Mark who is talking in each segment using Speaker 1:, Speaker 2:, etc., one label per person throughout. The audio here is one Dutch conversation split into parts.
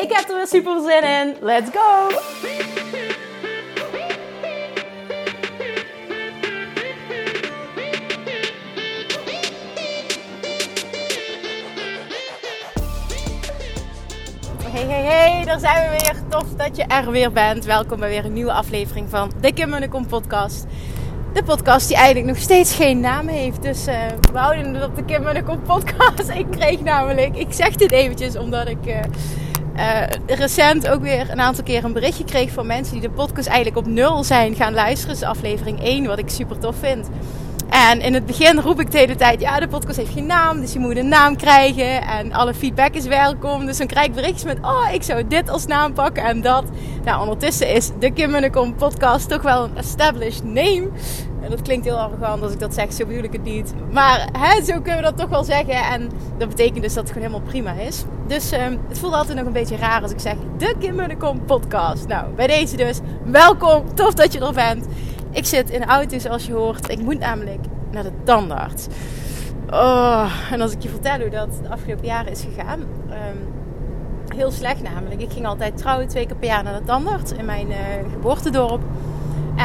Speaker 1: Ik heb er weer super zin in. Let's go! Hey, hey, hey, daar zijn we weer. Tof dat je er weer bent. Welkom bij weer een nieuwe aflevering van de Kim en de Kom podcast. De podcast die eigenlijk nog steeds geen naam heeft. Dus uh, we houden het op de Kim en de Kom podcast. Ik kreeg namelijk, ik zeg dit eventjes omdat ik... Uh, uh, recent ook weer een aantal keer een berichtje kreeg van mensen die de podcast eigenlijk op nul zijn gaan luisteren. Dus aflevering 1, wat ik super tof vind. En in het begin roep ik de hele tijd, ja, de podcast heeft geen naam, dus je moet een naam krijgen. En alle feedback is welkom. Dus dan krijg ik berichtjes met, oh, ik zou dit als naam pakken en dat. Nou, ondertussen is de Kim en de podcast toch wel een established name. En dat klinkt heel arrogant als ik dat zeg, zo bedoel ik het niet. Maar hè, zo kunnen we dat toch wel zeggen. En dat betekent dus dat het gewoon helemaal prima is. Dus um, het voelt altijd nog een beetje raar als ik zeg, de Kim en de Kom podcast. Nou, bij deze dus, welkom, tof dat je er bent. Ik zit in de auto zoals je hoort. Ik moet namelijk naar de tandarts. Oh, en als ik je vertel hoe dat de afgelopen jaren is gegaan. Um, heel slecht namelijk. Ik ging altijd trouwen twee keer per jaar naar de tandarts in mijn uh, geboortedorp.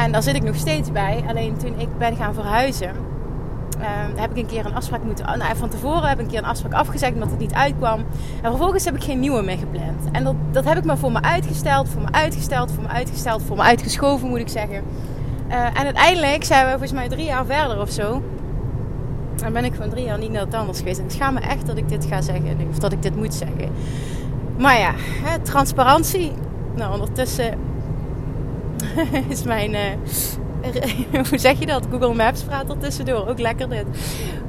Speaker 1: En daar zit ik nog steeds bij. Alleen toen ik ben gaan verhuizen, um, heb ik een keer een afspraak moeten. Nou, van tevoren heb ik een keer een afspraak afgezegd omdat het niet uitkwam. En vervolgens heb ik geen nieuwe meer gepland. En dat, dat heb ik maar voor me uitgesteld, voor me uitgesteld, voor me uitgesteld, voor me uitgeschoven moet ik zeggen. Uh, en uiteindelijk zijn we volgens mij drie jaar verder of zo. Dan ben ik gewoon drie jaar niet naar het anders geweest. En ik schaam me echt dat ik dit ga zeggen. Of dat ik dit moet zeggen. Maar ja, hè, transparantie. Nou, ondertussen is mijn... Uh, hoe zeg je dat? Google Maps praat er tussendoor. Ook lekker dit.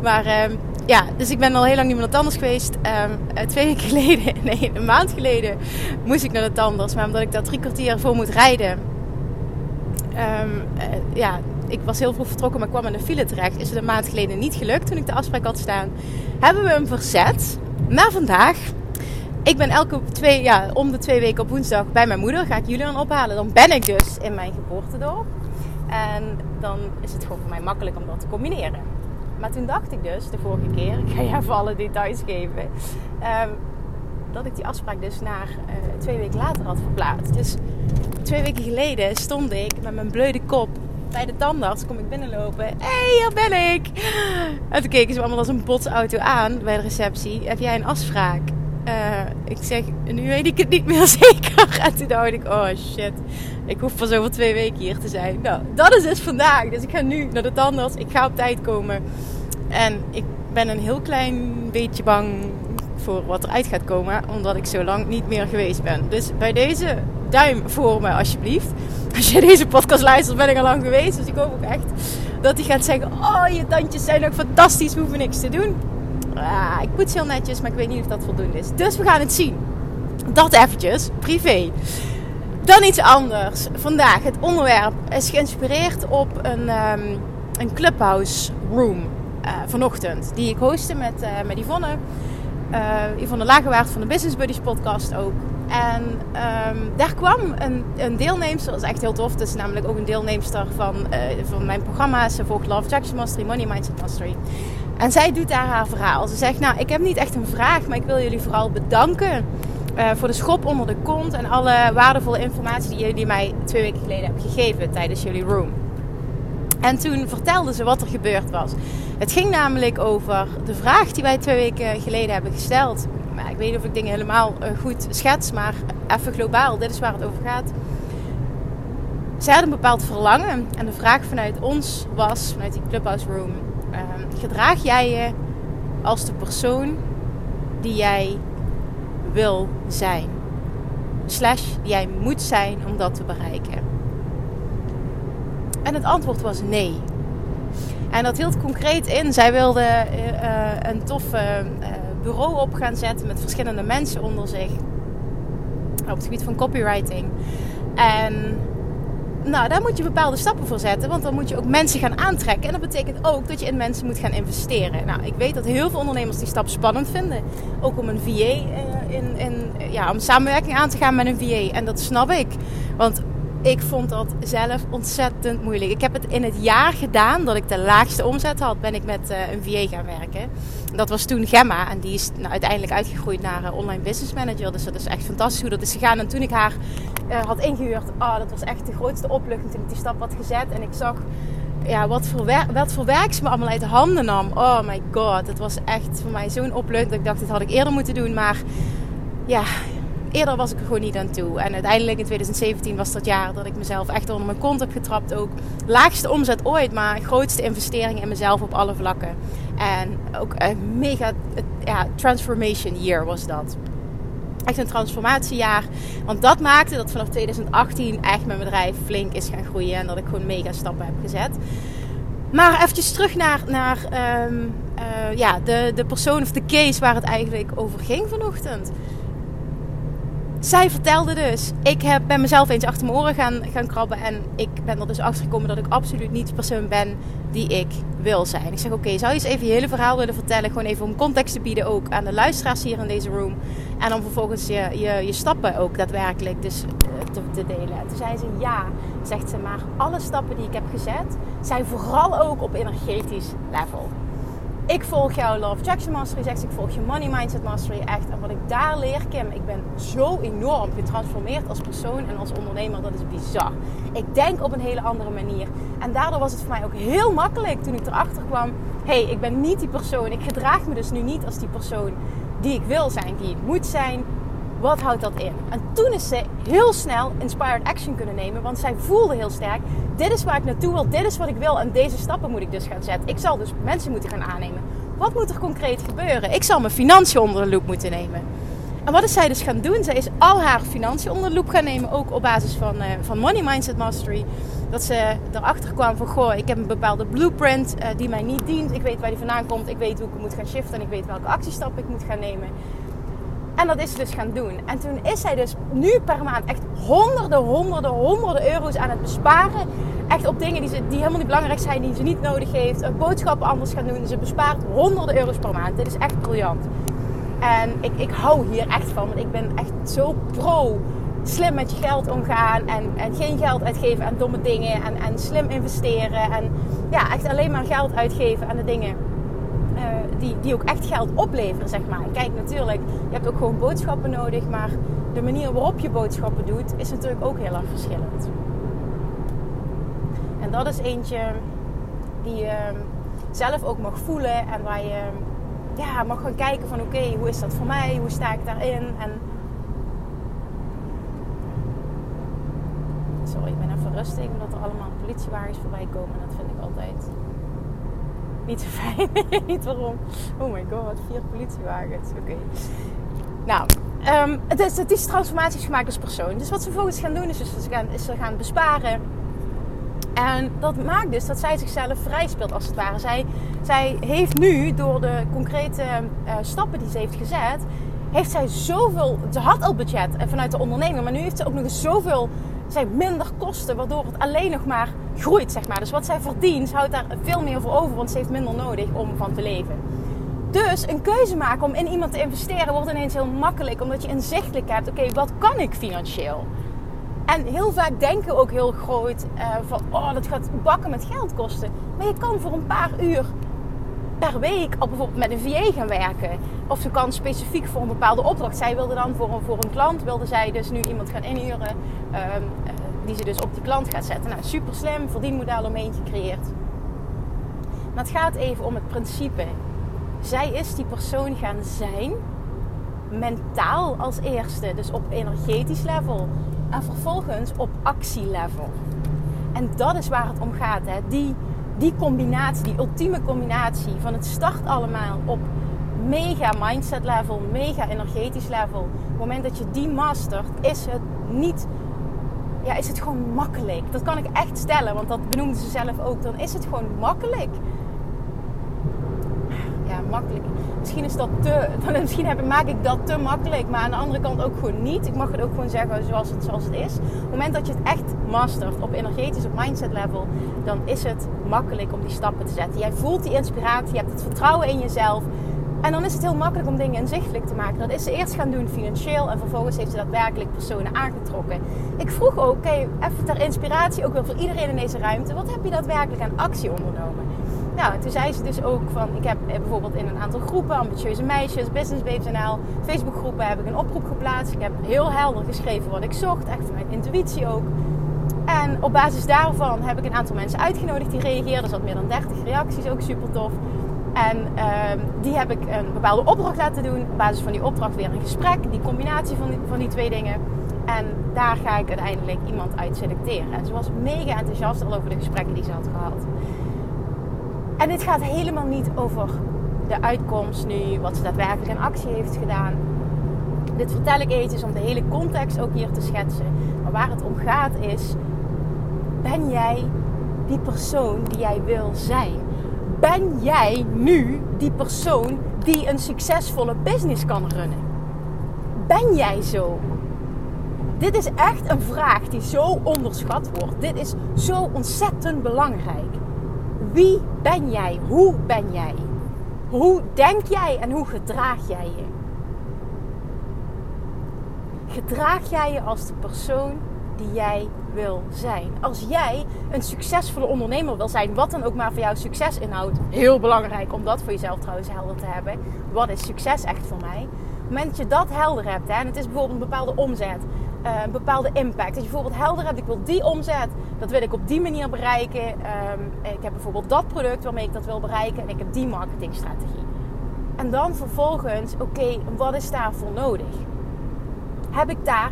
Speaker 1: Maar uh, ja, dus ik ben al heel lang niet meer naar het anders geweest. Um, twee weken geleden, nee, een maand geleden moest ik naar de tandarts. Maar omdat ik daar drie kwartier voor moet rijden Um, uh, ja, ik was heel vroeg vertrokken, maar kwam in de file terecht. Is het een maand geleden niet gelukt toen ik de afspraak had staan. Hebben we hem verzet naar vandaag. Ik ben elke twee, ja, om de twee weken op woensdag bij mijn moeder. Ga ik Julian ophalen. Dan ben ik dus in mijn geboortedorp. En dan is het gewoon voor mij makkelijk om dat te combineren. Maar toen dacht ik dus, de vorige keer, ik ga je even alle details geven. Um, dat ik die afspraak dus naar uh, twee weken later had verplaatst. Dus twee weken geleden stond ik met mijn bleude kop bij de tandarts. Kom ik binnenlopen. Hé, hey, hier ben ik! En toen keken ze allemaal als een botsauto aan bij de receptie. Heb jij een afspraak? Uh, ik zeg, nu weet ik het niet meer zeker. En toen dacht ik, oh shit. Ik hoef pas over twee weken hier te zijn. Nou, dat is dus vandaag. Dus ik ga nu naar de tandarts. Ik ga op tijd komen. En ik ben een heel klein beetje bang voor wat eruit gaat komen, omdat ik zo lang niet meer geweest ben. Dus bij deze duim voor me alsjeblieft. Als je deze podcast luistert, ben ik al lang geweest. Dus ik hoop ook echt dat hij gaat zeggen: Oh, je tandjes zijn ook fantastisch, we hoeven niks te doen. Ah, ik poets heel netjes, maar ik weet niet of dat voldoende is. Dus we gaan het zien. Dat eventjes, privé. Dan iets anders. Vandaag, het onderwerp is geïnspireerd op een, um, een clubhouse room uh, vanochtend. Die ik hostte met, uh, met Yvonne uh, Yvonne Lagerwaard van de Business Buddies podcast ook. En um, daar kwam een, een deelnemster, dat is echt heel tof. Het is namelijk ook een deelnemster van, van mijn programma. Ze volgt Love Jackson Mastery, Money Mindset Mastery. En zij doet daar haar verhaal. Ze zegt, nou, ik heb niet echt een vraag, maar ik wil jullie vooral bedanken uh, voor de schop onder de kont en alle waardevolle informatie die jullie mij twee weken geleden hebben gegeven tijdens jullie room. En toen vertelde ze wat er gebeurd was. Het ging namelijk over de vraag die wij twee weken geleden hebben gesteld. Ik weet niet of ik dingen helemaal eh, goed schets, maar even globaal, dit is waar het over gaat. Zij had een bepaald verlangen en de vraag vanuit ons was, vanuit die Clubhouse Room, uh, gedraag jij je als de persoon die jij wil zijn? Slash, die jij moet zijn om dat te bereiken. En het antwoord was nee. En dat hield concreet in. Zij wilde uh, een tof uh, bureau op gaan zetten met verschillende mensen onder zich. op het gebied van copywriting. En nou, daar moet je bepaalde stappen voor zetten. Want dan moet je ook mensen gaan aantrekken. En dat betekent ook dat je in mensen moet gaan investeren. Nou, ik weet dat heel veel ondernemers die stap spannend vinden. Ook om een VA eh, in, in, ja, om samenwerking aan te gaan met een VA. En dat snap ik. Want ik vond dat zelf ontzettend moeilijk. Ik heb het in het jaar gedaan dat ik de laagste omzet had, ben ik met uh, een VA gaan werken. Dat was toen Gemma en die is nou, uiteindelijk uitgegroeid naar uh, online business manager. Dus dat is echt fantastisch hoe dat is gegaan. En toen ik haar uh, had ingehuurd, oh, dat was echt de grootste opluchting toen ik die stap had gezet. En ik zag ja, wat, voor werk, wat voor werk ze me allemaal uit de handen nam. Oh my god, het was echt voor mij zo'n opluchting dat ik dacht, dit had ik eerder moeten doen. Maar ja, eerder was ik er gewoon niet aan toe. En uiteindelijk in 2017 was dat jaar dat ik mezelf echt onder mijn kont heb getrapt. Ook laagste omzet ooit, maar grootste investering in mezelf op alle vlakken. En ook een mega ja, transformation year was dat. Echt een transformatiejaar. Want dat maakte dat vanaf 2018 echt mijn bedrijf flink is gaan groeien. En dat ik gewoon mega stappen heb gezet. Maar eventjes terug naar, naar ehm, eh, ja, de, de persoon of de case waar het eigenlijk over ging vanochtend zij vertelde dus, ik heb, ben mezelf eens achter mijn oren gaan, gaan krabben. En ik ben er dus achter gekomen dat ik absoluut niet de persoon ben die ik wil zijn. Ik zeg, oké, zou je eens even je hele verhaal willen vertellen? Gewoon even om context te bieden ook aan de luisteraars hier in deze room. En dan vervolgens je, je, je stappen ook daadwerkelijk dus eh, te, te delen. En toen zei ze, ja, zegt ze, maar alle stappen die ik heb gezet... zijn vooral ook op energetisch level ik volg jouw Love Jackson Mastery, ik volg je Money Mindset Mastery echt. En wat ik daar leer, Kim, ik ben zo enorm getransformeerd als persoon en als ondernemer. Dat is bizar. Ik denk op een hele andere manier. En daardoor was het voor mij ook heel makkelijk toen ik erachter kwam. Hey, ik ben niet die persoon. Ik gedraag me dus nu niet als die persoon die ik wil zijn, die ik moet zijn. Wat houdt dat in? En toen is ze heel snel inspired action kunnen nemen. Want zij voelde heel sterk: dit is waar ik naartoe wil, dit is wat ik wil. En deze stappen moet ik dus gaan zetten. Ik zal dus mensen moeten gaan aannemen. Wat moet er concreet gebeuren? Ik zal mijn financiën onder de loep moeten nemen. En wat is zij dus gaan doen? Zij is al haar financiën onder de loep gaan nemen. Ook op basis van, uh, van Money Mindset Mastery. Dat ze erachter kwam van, goh, ik heb een bepaalde blueprint uh, die mij niet dient. Ik weet waar die vandaan komt. Ik weet hoe ik moet gaan shiften. En ik weet welke actiestappen ik moet gaan nemen. En dat is ze dus gaan doen. En toen is zij dus nu per maand echt honderden, honderden, honderden euro's aan het besparen. Echt op dingen die, die helemaal niet belangrijk zijn, die ze niet nodig heeft. Boodschappen anders gaan doen. Ze bespaart honderden euro's per maand. Dit is echt briljant. En ik, ik hou hier echt van. Want ik ben echt zo pro slim met je geld omgaan. En, en geen geld uitgeven aan domme dingen. En, en slim investeren. En ja, echt alleen maar geld uitgeven aan de dingen die, die ook echt geld opleveren, zeg maar. Kijk, natuurlijk, je hebt ook gewoon boodschappen nodig, maar de manier waarop je boodschappen doet, is natuurlijk ook heel erg verschillend. En dat is eentje die je zelf ook mag voelen en waar je ja, mag gaan kijken van oké, hoe is dat voor mij? Hoe sta ik daarin? En sorry, ik ben even rustig omdat er allemaal politiewagens voorbij komen. Dat vind ik altijd niet zo fijn. niet waarom. Oh my god, vier politiewagens. Oké. Nou, um, het, is, het is transformaties gemaakt als persoon. Dus wat ze vervolgens gaan doen is, dus ze gaan, ze gaan besparen. En dat maakt dus dat zij zichzelf vrij speelt als het ware. Zij, zij heeft nu door de concrete uh, stappen die ze heeft gezet, heeft zij zoveel. Ze had al budget vanuit de onderneming, maar nu heeft ze ook nog eens zoveel zij minder kosten, waardoor het alleen nog maar groeit, zeg maar. Dus wat zij verdient, houdt daar veel meer voor over, want ze heeft minder nodig om van te leven. Dus een keuze maken om in iemand te investeren wordt ineens heel makkelijk, omdat je inzichtelijk hebt, oké, wat kan ik financieel? En heel vaak denken we ook heel groot uh, van, oh, dat gaat bakken met geld kosten. Maar je kan voor een paar uur per week al bijvoorbeeld met een VA gaan werken. Of ze kan specifiek voor een bepaalde opdracht. Zij wilde dan voor een, voor een klant, wilde zij dus nu iemand gaan inhuren. Um, die ze dus op die klant gaat zetten. Nou, super slim, verdienmodel omheen gecreëerd. Maar het gaat even om het principe. Zij is die persoon gaan zijn, mentaal als eerste, dus op energetisch level. En vervolgens op actielevel. En dat is waar het om gaat. Hè? Die, die combinatie, die ultieme combinatie van het start allemaal op mega mindset level, mega energetisch level. Op het moment dat je die mastert, is het niet ja, is het gewoon makkelijk. Dat kan ik echt stellen, want dat benoemde ze zelf ook. Dan is het gewoon makkelijk. Ja, makkelijk. misschien is dat te, dan, misschien heb, maak ik dat te makkelijk. Maar aan de andere kant ook gewoon niet. Ik mag het ook gewoon zeggen zoals het, zoals het is. Op het moment dat je het echt mastert op energetisch, op mindset level, dan is het makkelijk om die stappen te zetten. Jij voelt die inspiratie, je hebt het vertrouwen in jezelf. En dan is het heel makkelijk om dingen inzichtelijk te maken. Dat is ze eerst gaan doen financieel en vervolgens heeft ze daadwerkelijk personen aangetrokken. Ik vroeg ook, oké, even ter inspiratie, ook wel voor iedereen in deze ruimte, wat heb je daadwerkelijk aan actie ondernomen? Nou, toen zei ze dus ook van, ik heb bijvoorbeeld in een aantal groepen, ambitieuze meisjes, Business Babes NL, Facebookgroepen, heb ik een oproep geplaatst. Ik heb heel helder geschreven wat ik zocht, echt vanuit intuïtie ook. En op basis daarvan heb ik een aantal mensen uitgenodigd die reageerden. Er zat meer dan 30 reacties, ook super tof. En uh, die heb ik een bepaalde opdracht laten doen. Op basis van die opdracht weer een gesprek. Die combinatie van die, van die twee dingen. En daar ga ik uiteindelijk iemand uit selecteren. En ze was mega enthousiast al over de gesprekken die ze had gehad. En dit gaat helemaal niet over de uitkomst nu, wat ze daadwerkelijk in actie heeft gedaan. Dit vertel ik eventjes om de hele context ook hier te schetsen. Maar waar het om gaat is, ben jij die persoon die jij wil zijn? Ben jij nu die persoon die een succesvolle business kan runnen? Ben jij zo? Dit is echt een vraag die zo onderschat wordt. Dit is zo ontzettend belangrijk. Wie ben jij? Hoe ben jij? Hoe denk jij en hoe gedraag jij je? Gedraag jij je als de persoon die jij wil zijn? Als jij een succesvolle ondernemer wil zijn, wat dan ook maar voor jou succes inhoudt, heel belangrijk om dat voor jezelf trouwens helder te hebben. Wat is succes echt voor mij? Op het moment dat je dat helder hebt, hè, en het is bijvoorbeeld een bepaalde omzet, uh, een bepaalde impact. Dat je bijvoorbeeld helder hebt, ik wil die omzet, dat wil ik op die manier bereiken. Um, ik heb bijvoorbeeld dat product waarmee ik dat wil bereiken en ik heb die marketingstrategie. En dan vervolgens, oké, wat is daarvoor nodig? Heb ik daar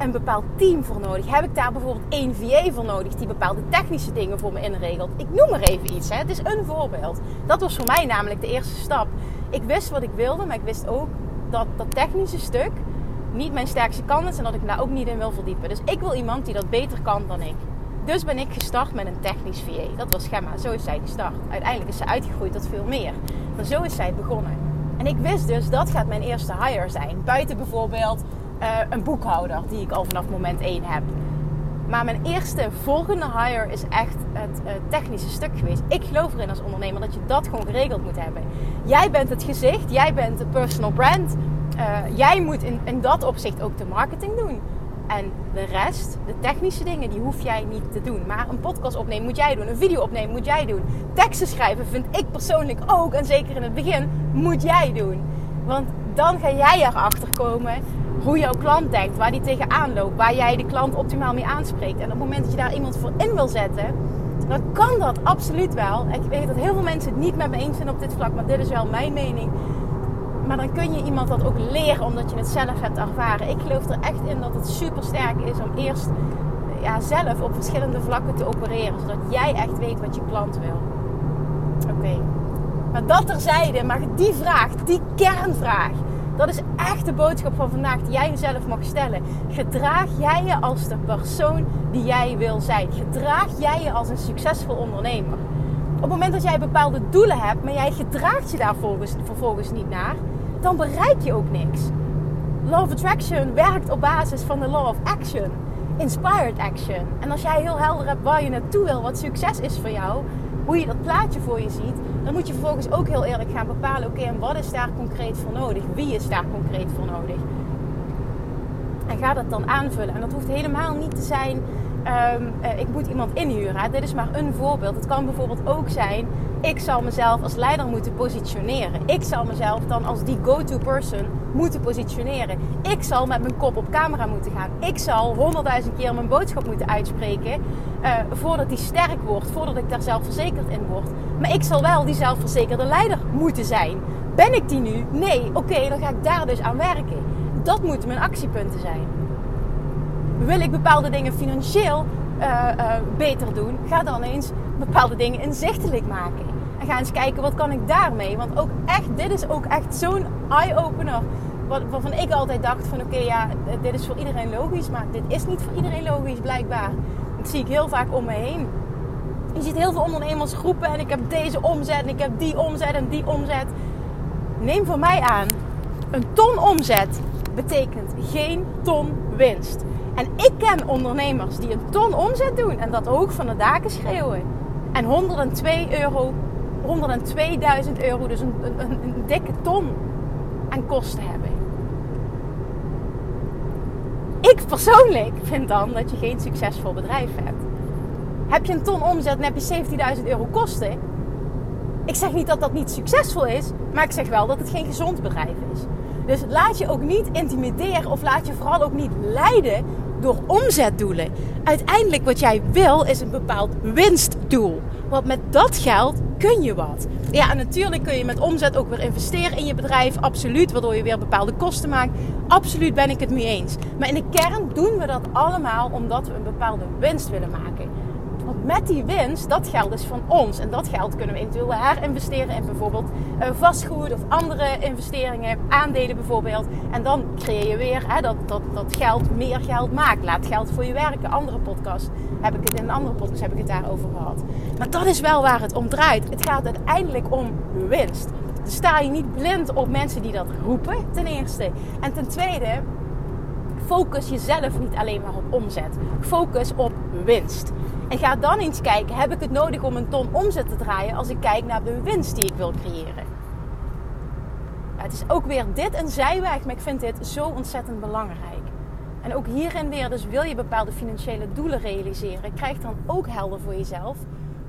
Speaker 1: een bepaald team voor nodig? Heb ik daar bijvoorbeeld één VA voor nodig die bepaalde technische dingen voor me inregelt? Ik noem er even iets, hè? het is een voorbeeld. Dat was voor mij namelijk de eerste stap. Ik wist wat ik wilde, maar ik wist ook dat dat technische stuk niet mijn sterkste kant is en dat ik daar ook niet in wil verdiepen. Dus ik wil iemand die dat beter kan dan ik. Dus ben ik gestart met een technisch VA. Dat was Gemma. Zo is zij gestart. Uiteindelijk is ze uitgegroeid tot veel meer. Maar zo is zij begonnen. En ik wist dus dat gaat mijn eerste hire zijn. Buiten bijvoorbeeld uh, een boekhouder die ik al vanaf moment 1 heb. Maar mijn eerste volgende hire is echt het uh, technische stuk geweest. Ik geloof erin als ondernemer dat je dat gewoon geregeld moet hebben. Jij bent het gezicht, jij bent de personal brand. Uh, jij moet in, in dat opzicht ook de marketing doen. En de rest, de technische dingen, die hoef jij niet te doen. Maar een podcast opnemen moet jij doen. Een video opnemen moet jij doen. Teksten schrijven vind ik persoonlijk ook, en zeker in het begin, moet jij doen. Want dan ga jij erachter komen hoe jouw klant denkt, waar die tegenaan loopt, waar jij de klant optimaal mee aanspreekt. En op het moment dat je daar iemand voor in wil zetten, dan kan dat absoluut wel. Ik weet dat heel veel mensen het niet met me eens zijn op dit vlak, maar dit is wel mijn mening. Maar dan kun je iemand dat ook leren omdat je het zelf hebt ervaren. Ik geloof er echt in dat het super sterk is om eerst ja, zelf op verschillende vlakken te opereren. Zodat jij echt weet wat je klant wil. Oké. Maar dat terzijde, maar die vraag, die kernvraag. Dat is echt de boodschap van vandaag die jij jezelf mag stellen. Gedraag jij je als de persoon die jij wil zijn? Gedraag jij je als een succesvol ondernemer? Op het moment dat jij bepaalde doelen hebt, maar jij gedraagt je daar vervolgens, vervolgens niet naar, dan bereik je ook niks. Law of Attraction werkt op basis van de Law of Action. Inspired Action. En als jij heel helder hebt waar je naartoe wil, wat succes is voor jou, hoe je dat plaatje voor je ziet, dan moet je vervolgens ook heel eerlijk gaan bepalen: oké, en wat is daar concreet voor nodig? Wie is daar concreet voor nodig? En ga dat dan aanvullen. En dat hoeft helemaal niet te zijn um, uh, ik moet iemand inhuren. Dit is maar een voorbeeld. Het kan bijvoorbeeld ook zijn, ik zal mezelf als leider moeten positioneren. Ik zal mezelf dan als die go-to person moeten positioneren. Ik zal met mijn kop op camera moeten gaan. Ik zal honderdduizend keer mijn boodschap moeten uitspreken uh, voordat die sterk wordt, voordat ik daar zelfverzekerd in word. Maar ik zal wel die zelfverzekerde leider moeten zijn. Ben ik die nu? Nee. Oké, dan ga ik daar dus aan werken. Dat moeten mijn actiepunten zijn wil ik bepaalde dingen financieel uh, uh, beter doen, ga dan eens bepaalde dingen inzichtelijk maken. En ga eens kijken wat kan ik daarmee. Want ook echt, dit is ook echt zo'n eye-opener. Waarvan ik altijd dacht van oké, ja, dit is voor iedereen logisch. Maar dit is niet voor iedereen logisch blijkbaar. Dat zie ik heel vaak om me heen. Je ziet heel veel ondernemersgroepen en ik heb deze omzet en ik heb die omzet en die omzet. neem voor mij aan, een ton omzet betekent geen ton winst. En ik ken ondernemers die een ton omzet doen en dat hoog van de daken schreeuwen. En 102 euro, 102.000 euro, dus een, een, een dikke ton aan kosten hebben. Ik persoonlijk vind dan dat je geen succesvol bedrijf hebt. Heb je een ton omzet en heb je 17.000 euro kosten? Ik zeg niet dat dat niet succesvol is, maar ik zeg wel dat het geen gezond bedrijf is. Dus laat je ook niet intimideren of laat je vooral ook niet leiden door omzetdoelen. Uiteindelijk wat jij wil is een bepaald winstdoel. Want met dat geld kun je wat. Ja, natuurlijk kun je met omzet ook weer investeren in je bedrijf. Absoluut, waardoor je weer bepaalde kosten maakt. Absoluut ben ik het mee eens. Maar in de kern doen we dat allemaal omdat we een bepaalde winst willen maken. Want met die winst, dat geld is van ons. En dat geld kunnen we eventueel herinvesteren in bijvoorbeeld uh, vastgoed of andere investeringen, aandelen bijvoorbeeld. En dan creëer je weer hè, dat, dat, dat geld meer geld maakt. Laat geld voor je werken. Andere podcast heb ik het in een andere podcast heb ik het daarover gehad. Maar dat is wel waar het om draait. Het gaat uiteindelijk om winst. Dus sta je niet blind op mensen die dat roepen, ten eerste. En ten tweede, focus jezelf niet alleen maar op omzet. Focus op winst. En ga dan eens kijken, heb ik het nodig om een ton omzet te draaien als ik kijk naar de winst die ik wil creëren? Het is ook weer dit een zijweg, maar ik vind dit zo ontzettend belangrijk. En ook hierin weer, dus wil je bepaalde financiële doelen realiseren, krijg dan ook helder voor jezelf.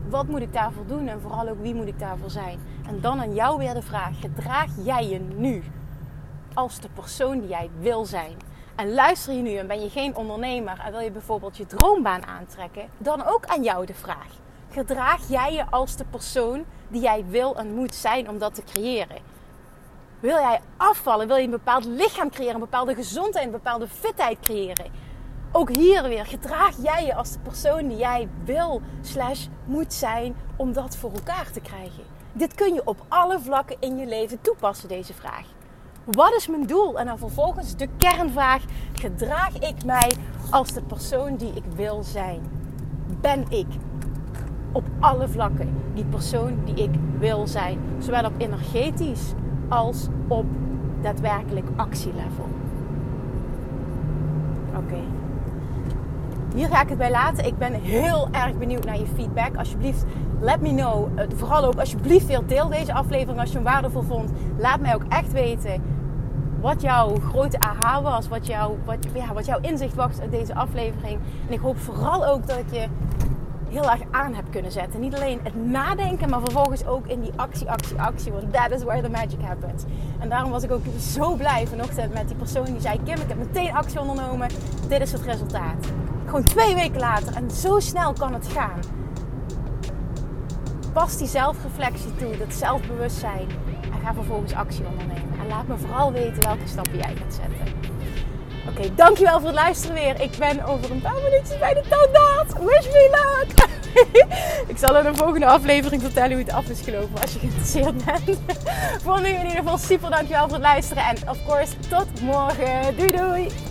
Speaker 1: Wat moet ik daarvoor doen en vooral ook wie moet ik daarvoor zijn? En dan aan jou weer de vraag: gedraag jij je nu als de persoon die jij wil zijn? En luister je nu en ben je geen ondernemer en wil je bijvoorbeeld je droombaan aantrekken, dan ook aan jou de vraag: gedraag jij je als de persoon die jij wil en moet zijn om dat te creëren? Wil jij afvallen? Wil je een bepaald lichaam creëren, een bepaalde gezondheid, een bepaalde fitheid creëren? Ook hier weer, gedraag jij je als de persoon die jij wil slash moet zijn om dat voor elkaar te krijgen? Dit kun je op alle vlakken in je leven toepassen, deze vraag. Wat is mijn doel? En dan vervolgens de kernvraag: gedraag ik mij als de persoon die ik wil zijn? Ben ik op alle vlakken die persoon die ik wil zijn? Zowel op energetisch als op daadwerkelijk actielevel. Oké. Hier ga ik het bij laten. Ik ben heel erg benieuwd naar je feedback. Alsjeblieft, let me know. Eh, vooral ook alsjeblieft veel deel deze aflevering als je hem waardevol vond. Laat mij ook echt weten wat jouw grote aha was. Wat, jou, wat, ja, wat jouw inzicht was uit deze aflevering. En ik hoop vooral ook dat ik je heel erg aan heb kunnen zetten. Niet alleen het nadenken, maar vervolgens ook in die actie, actie, actie. Want that is where the magic happens. En daarom was ik ook zo blij vanochtend met die persoon die zei... Kim, ik heb meteen actie ondernomen. Dit is het resultaat. Gewoon twee weken later. En zo snel kan het gaan. Pas die zelfreflectie toe, dat zelfbewustzijn. En ga vervolgens actie ondernemen. En laat me vooral weten welke stappen jij gaat zetten. Oké, dankjewel voor het luisteren weer. Ik ben over een paar minuutjes bij de tandarts. Wish me luck! ik zal in de volgende aflevering vertellen hoe het af is gelopen als je geïnteresseerd bent. voor nu in ieder geval super dankjewel voor het luisteren. En of course, tot morgen. Doei doei!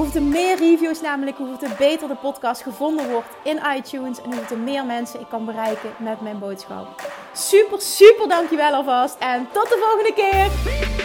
Speaker 1: Hoeveel meer reviews namelijk, hoeveel beter de podcast gevonden wordt in iTunes. En hoeveel meer mensen ik kan bereiken met mijn boodschap. Super, super dankjewel alvast. En tot de volgende keer.